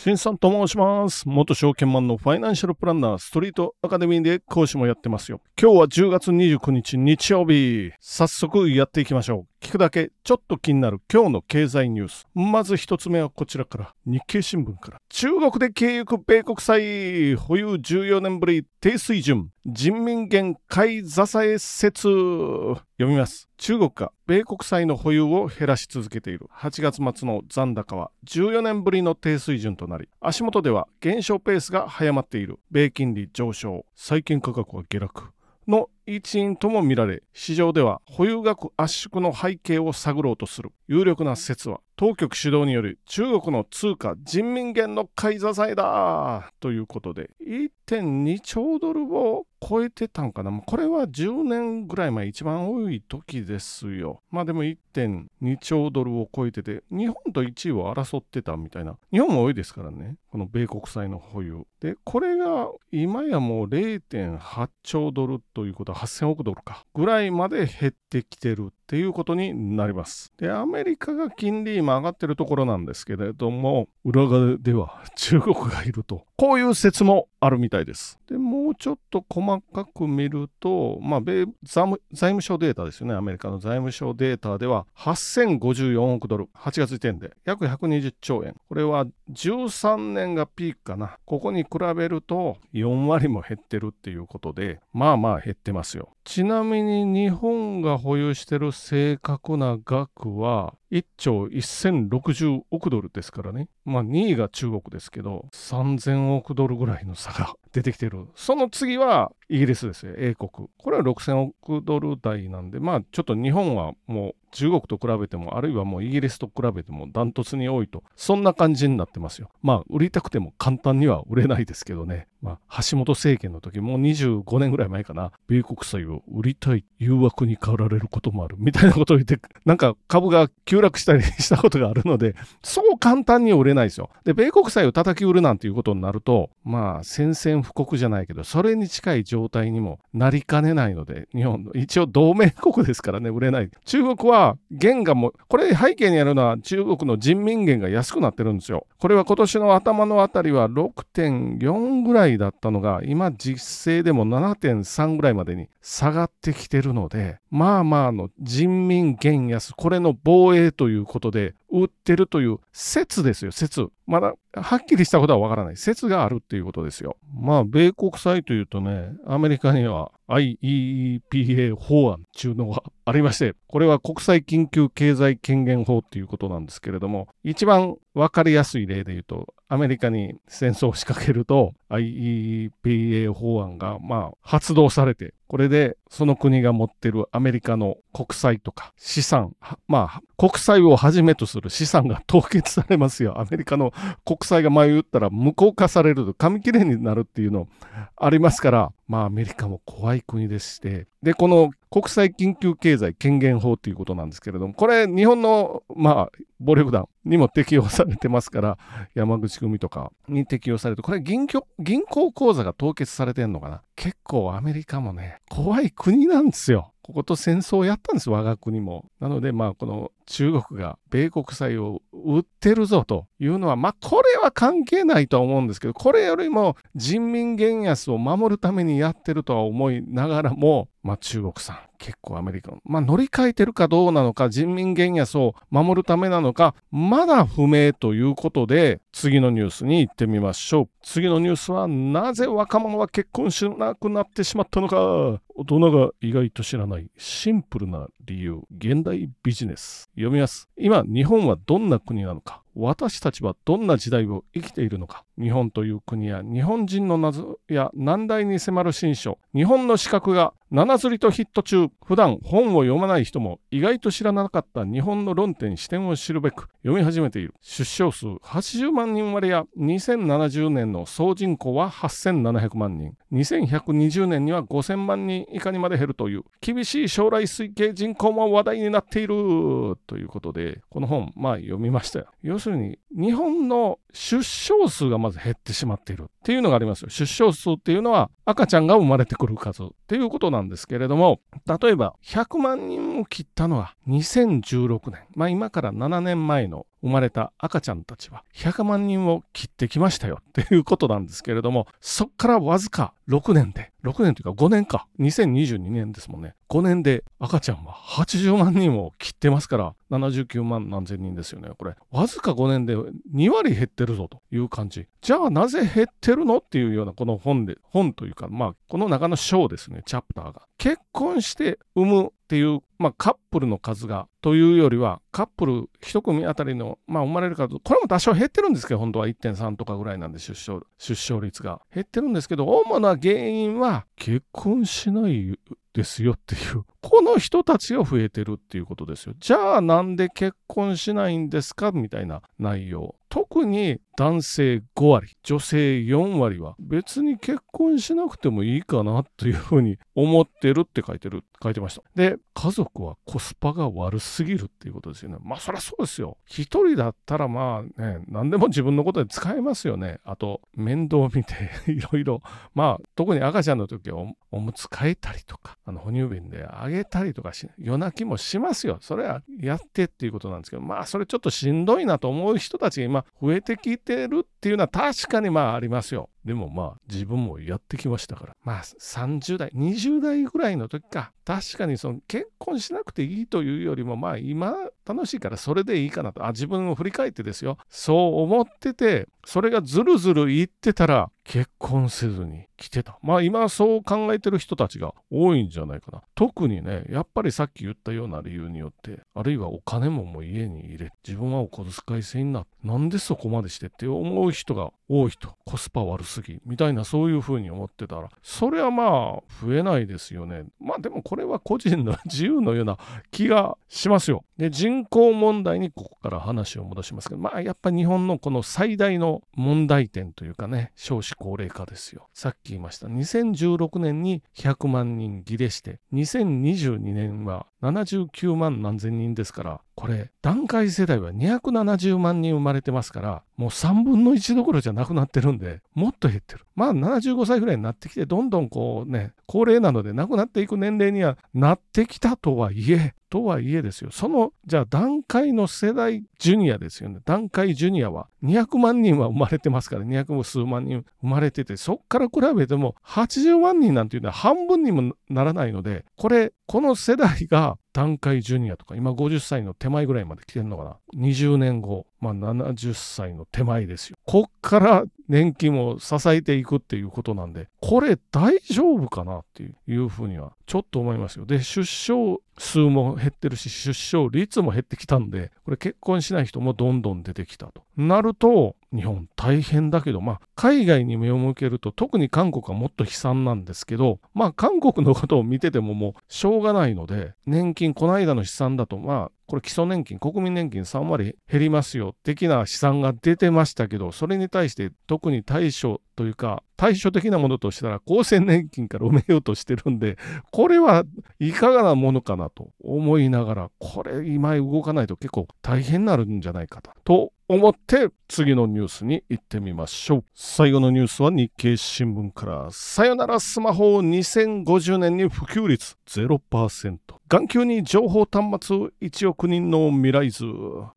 新さんと申します。元証券マンのファイナンシャルプランナーストリートアカデミーで講師もやってますよ。今日は10月29日日曜日。早速やっていきましょう。聞くだけちょっと気になる今日の経済ニュース。まず一つ目はこちらから。日経新聞から。中国で経由米国債保有14年ぶり低水準。人民元買い支え説。読みます。中国が米国債の保有を減らし続けている8月末の残高は14年ぶりの低水準となり足元では減少ペースが早まっている米金利上昇債券価格は下落の一因とも見られ市場では保有額圧縮の背景を探ろうとする。有力な説は当局主導による中国の通貨人民元の買い支えだ。ということで1.2兆ドルを超えてたんかな、これは10年ぐらい前一番多い時ですよ。まあでも1.2兆ドルを超えてて、日本と1位を争ってたみたいな。日本も多いですからね。この米国債の保有。で、これが今やもう0.8兆ドルということは8000億ドルか。ぐらいまで減ってきてるっていうことになります。で、アメリカが金利今上がってるところなんですけれども、裏側では中国がいると。こういう説もあるみたいです。で、もうちょっと細かく見ると、まあ、米財務省データですよね。アメリカの財務省データでは、8054億ドル、8月時点で約120兆円。これは13年がピークかな。ここに比べると4割も減ってるっていうことで、まあまあ減ってますよ。ちなみに日本が保有してる正確な額は1兆1060億ドルですからね。まあ2位が中国ですけど、3000億ドルぐらいの差が出てきてる。その次はイギリスですよ、英国。これは6000億ドル台なんで、まあちょっと日本はもう中国と比べても、あるいはもうイギリスと比べてもダントツに多いと、そんな感じになってますよ。まあ売りたくても簡単には売れないですけどね。まあ橋本政権の時、もう25年ぐらい前かな、米国債を売りたい誘惑に駆られることもあるみたいなことを言って、なんか株が急落したりしたことがあるので、そう簡単には売れないですよ。で、米国債を叩き売るなんていうことになると、まあ宣戦布告じゃないけど、それに近い状態にもなりかねないので、日本の一応同盟国ですからね、売れない。中国は元がもう、これ背景にあるのは中国の人民元が安くなってるんですよ。これは今年の頭のあたりは6.4ぐらいだったのが、今実勢でも7.3ぐらいまでに下がってきてるので、まあまあの人民元安、これの防衛ということで、売ってるという説ですよ、説。まだはっきりしたことはわからない。説があるっていうことですよ。まあ、米国債というとね、アメリカには IEPA 法案っていうのがありまして、これは国際緊急経済権限法っていうことなんですけれども、一番わかりやすい例で言うと、アメリカに戦争を仕掛けると IEPA 法案がまあ発動されて、これでその国が持ってるアメリカの国債とか資産、まあ国債をはじめとする資産が凍結されますよ。アメリカの国債が前言ったら無効化されると。紙切れになるっていうのありますから、まあアメリカも怖い国でして、で、この国際緊急経済権限法っていうことなんですけれども、これ日本のまあ暴力団にも適用されてますから、山口組とかに適用されて、これ銀行銀行口座が凍結されてんのかな。結構アメリカもね、怖い国なんですよ。ここと戦争をやったんです、我が国も。なので、まあ、この中国が米国債を売ってるぞというのは、まあ、これは関係ないとは思うんですけど、これよりも人民元安を守るためにやってるとは思いながらも、まあ、中国さん、結構アメリカ、まあ、乗り換えてるかどうなのか、人民元安を守るためなのか、まだ不明ということで、次のニュースに行ってみましょう。次のニュースは、なぜ若者は結婚しなくなってしまったのか。大人が意外と知らないシンプルな理由、現代ビジネス。読みます。今、日本はどんな国なのか？私たちはどんな時代を生きているのか？日本という国や日本人の謎や難題に迫る新書。日本の資格が七釣りとヒット中。普段本を読まない人も意外と知らなかった日本の論点、視点を知るべく読み始めている。出生数80万人割れや2070年の総人口は8700万人。2120年には5000万人以下にまで減るという厳しい将来推計人口も話題になっているということで、この本、まあ読みましたよ。要するに、日本の出生数がまず減ってしまっているっていうのがありますよ。出生数っていうのは赤ちゃんが生まれてくる数っていうことなんですけれども、例えば100万人を切ったのは2016年。まあ今から7年前の生まれた赤ちゃんたちは100万人を切ってきましたよっていうことなんですけれども、そっからわずか6年で、6年というか5年か、2022年ですもんね。5年で赤ちゃんは80万人を切ってますから、79万何千人ですよね。これ、わずか5年で2割減ってるぞという感じ。じゃあなぜ減ってるのっていうようなこの本で、本というか、まあ、この中の章ですね、チャプターが。結婚して産むっていう、まあ、カップルの数がというよりはカップル1組あたりの、まあ、生まれる数これも多少減ってるんですけど本当は1.3とかぐらいなんで出生出生率が。減ってるんですけど主な原因は結婚しないですよっていうこの人たちが増えてるっていうことですよ。じゃあなんで結婚しないんですかみたいな内容。特に男性5割女性4割は別に結婚しなくてもいいかなというふうに思ってるって書いてる書いてました。で家族はコスパが悪すぎるっていうことですよ。ねまあそりゃそうですよ。一人だったらまあね何でも自分のことで使えますよね。あと面倒見て いろいろまあ特に赤ちゃんの時はおむつ替えたりとかあの哺乳瓶であげたりとかし夜泣きもしますよそれはやってっていうことなんですけどまあそれちょっとしんどいなと思う人たちが今増えてきてるっていうのは確かにまあありますよでもまあ自分もやってきましたから。まあ30代、20代ぐらいの時か。確かにその結婚しなくていいというよりもまあ今楽しいからそれでいいかなと。あ、自分を振り返ってですよ。そう思ってて、それがずるずる言ってたら結婚せずに来てた。まあ今そう考えてる人たちが多いんじゃないかな。特にね、やっぱりさっき言ったような理由によって、あるいはお金ももう家に入れ、自分はお小遣い制になって、なんでそこまでしてって思う人が多いと。コスパ悪すぎ。みたいなそういうふうに思ってたら、それはまあ増えないですよね。まあでもこれは個人の自由のような気がしますよ。で、人口問題にここから話を戻しますけど、まあやっぱ日本のこの最大の問題点というかね、少子高齢化ですよ。さっき言いました。2016年に100万人切れして、2022年は79万何千人ですから、これ、段階世代は270万人生まれてますから、もう3分の1どころじゃなくなってるんで、もっと減ってる。まあ75歳ぐらいになってきて、どんどんこうね、高齢なので亡くなっていく年齢にはなってきたとはいえ、とはいえですよ。その、じゃあ段階の世代ジュニアですよね。段階ジュニアは200万人は生まれてますから、200数万人生まれてて、そっから比べても80万人なんていうのは半分にもならないので、これ、この世代が段階ジュニアとか、今50歳の手前ぐらいまで来てるのかな？20年後、まあ70歳の手前ですよ。こっから年金を支えていくっていうことなんで、これ大丈夫かなっていうふうにはちょっと思いますよ。で、出生数も減ってるし、出生率も減ってきたんで、これ結婚しない人もどんどん出てきたと。なると、日本大変だけど、まあ、海外に目を向けると、特に韓国はもっと悲惨なんですけど、まあ、韓国のことを見ててももうしょうがないので、年金、この間の試算だと、まあ、これ基礎年金、国民年金3割減りますよ、的な試算が出てましたけど、それに対して特に対処というか、対処的なものとしたら、厚生年金から埋めようとしてるんで、これはいかがなものかなと思いながら、これ今動かないと結構大変になるんじゃないかと思って次のニュースに行ってみましょう。最後のニュースは日経新聞から。さよならスマホを2050年に普及率0%。眼球に情報端末1億人の未来図。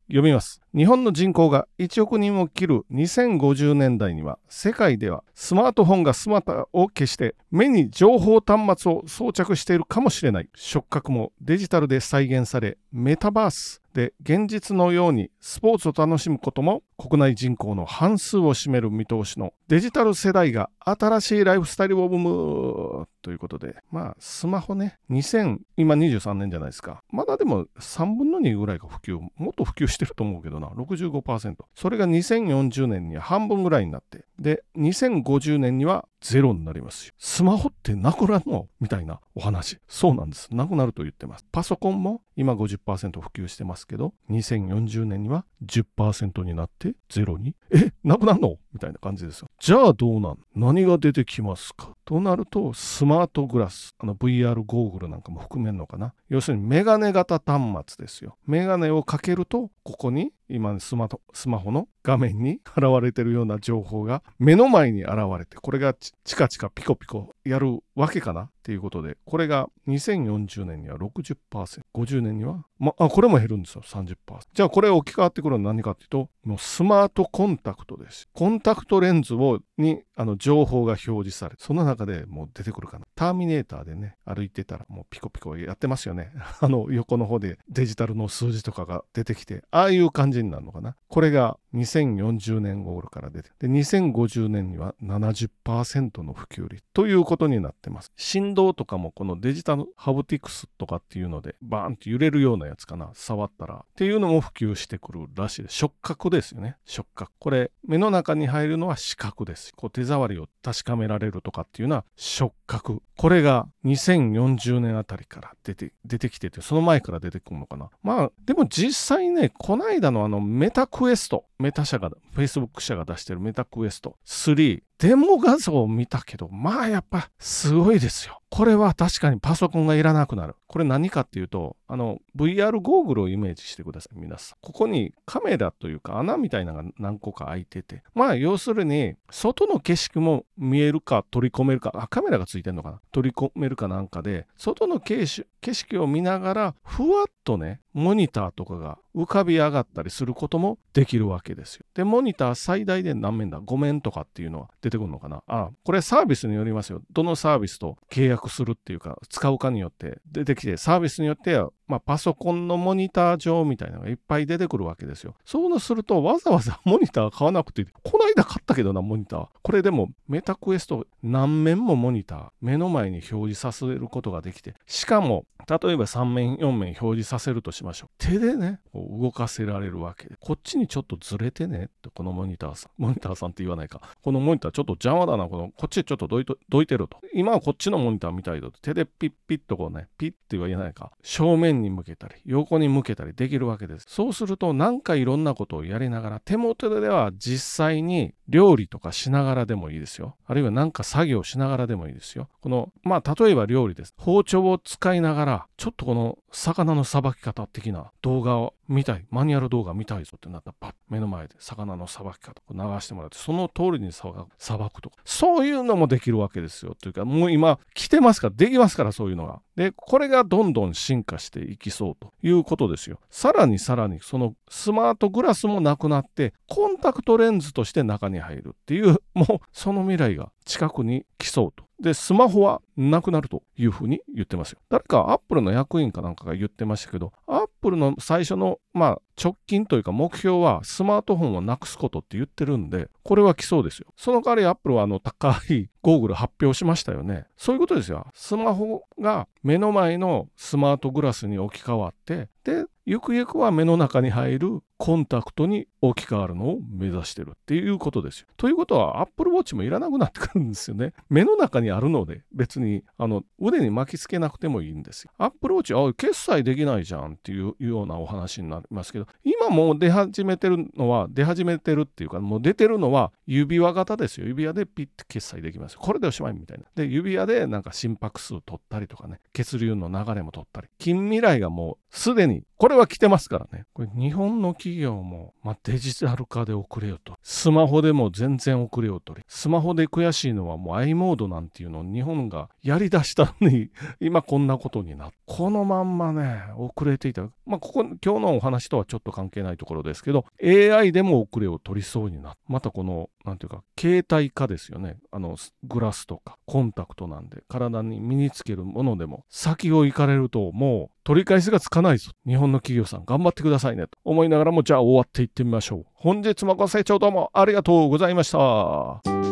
読みます。日本の人口が1億人を切る2050年代には世界ではスマートフォンが姿を消して目に情報端末を装着しているかもしれない。触覚もデジタルで再現されメタバースで現実のようにスポーツを楽しむことも国内人口の半数を占める見通しのデジタル世代が新しいライフスタイルを生むということで、まあ、スマホね、2000、今23年じゃないですか。まだでも3分の2ぐらいが普及、もっと普及してると思うけどな、65%。それが2040年に半分ぐらいになって、で、2050年にはゼロになりますよ。スマホってなくなるの？みたいなお話。そうなんです。なくなると言ってます。パソコンも今50%普及してますけど、2040年には10%になってゼロに。え、なくなるの？みたいな感じですよ。じゃあどうなん？何が出てきますか？となると、スマートグラス、あの VR ゴーグルなんかも含めるのかな？要するにメガネ型端末ですよ。メガネをかけると、ここに今スマスマホの画面に現れてるような情報が目の前に現れてこれがチカチカピコピコやるわけかな？っていうことでこれが2040年には 60%50 年には、まあ、これも減るんですよ30%じゃあこれ置き換わってくるのは何かっていうともうスマートコンタクトです。コンタクトレンズをにあの情報が表示されその中でもう出てくるかな。ターミネーターでね歩いてたらもうピコピコやってますよね。あの横の方でデジタルの数字とかが出てきてああいう感じになるのかな。これが2040年頃から出てで2050年には70%の普及率。ということになってます。振動とかもこのデジタルハブティクスとかっていうのでバーンと揺れるようなやつかな。触ったら。っていうのも普及してくるらしい。です触覚ですよね。触覚。これ目の中に入るのは視覚です。こう手触りを確かめられるとかっていうのは触覚。これが2040年あたりから出て出てきててその前から出てくるのかな。まあでも実際ねこないだのあのメタクエスト。メタ社が Facebook 社が出してるメタクエスト3デモ画像を見たけど、まあやっぱすごいですよ。これは確かにパソコンがいらなくなる。これ何かっていうと、あの VR ゴーグルをイメージしてください、皆さん。ここにカメラというか穴みたいなのが何個か開いてて、まあ要するに外の景色も見えるか取り込めるか、あ、カメラがついてんのかな？取り込めるかなんかで、外の景色を見ながら、ふわっとね、モニターとかが浮かび上がったりすることもできるわけですよ。で、モニター最大で何面だ ?5 面とかっていうのは出てくるのかな？あ、これサービスによりますよ。どのサービスと契約するっていうか、使うかによって出てきて、サービスによってはまあ、パソコンのモニター上みたいなのがいっぱい出てくるわけですよ。そうすると、わざわざモニター買わなくていい。この間買ったけどな、モニター。これでも、メタクエスト何面もモニター、目の前に表示させることができて、しかも、例えば3面、4面表示させるとしましょう。手でね、動かせられるわけで、こっちにちょっとずれてねって、このモニターさん。モニターさんって言わないか。このモニターちょっと邪魔だな、この、こっちちょっとどいとどいてると。今はこっちのモニター見たいと。手でピッピッとこうね、ピッって言わないか。正面に向けたり、横に向けたりできるわけです。そうすると何かいろんなことをやりながら手元では実際に料理とかしながらでもいいですよ。あるいは何か作業しながらでもいいですよ。この、まあ例えば料理です。包丁を使いながらちょっとこの魚のさばき方的な動画を見たい、マニュアル動画見たいぞってなったらパッ目の前で魚のさばき方を流してもらってその通りにさばくとかそういうのもできるわけですよ。というかもう今来てますからできますからそういうのが。で、これがどんどん進化していきそうということですよ。さらにさらにそのスマートグラスもなくなってコンタクトレンズとして中に入るっていうもうその未来が近くに来そうと。で、スマホはなくなるというふうに言ってますよ。誰かアップルの役員かなんかが言ってましたけど、アップルの最初の、まあ、直近というか目標はスマートフォンをなくすことって言ってるんで、これは来そうですよ。その代わりアップルはあの高いゴーグル発表しましたよね。そういうことですよ。スマホが目の前のスマートグラスに置き換わって、で、ゆくゆくは目の中に入るコンタクトに置き換わるのを目指してるっていうことですよ。ということは Apple Watch もいらなくなってくるんですよね。目の中にあるので別にあの腕に巻きつけなくてもいいんですよ。Apple Watch あ決済できないじゃんっていうようなお話になりますけど今もう出始めてるのは出始めてるっていうかもう出てるのは指輪型ですよ。指輪でピッて決済できます。これでおしまいみたいな。で指輪でなんか心拍数取ったりとかね血流の流れも取ったり近未来がもうすでにこれは来てますからね。これ日本の企業も、まあ、デジタル化で遅れよと。スマホでも全然遅れよと。スマホで悔しいのはもう i モードなんていうのを日本がやりだしたのに、今こんなことになっこのまんまね、遅れていた。まあ、ここ、今日のお話とはちょっと関係ないところですけど、AI でも遅れを取りそうになっまたこの、なんていうか、携帯化ですよね。あの、グラスとかコンタクトなんで、体に身につけるものでも、先を行かれるともう取り返しがつかないぞ。日本の企業さん頑張ってくださいね。と思いながらも、じゃあ終わっていってみましょう。本日もご清聴どうもありがとうございました。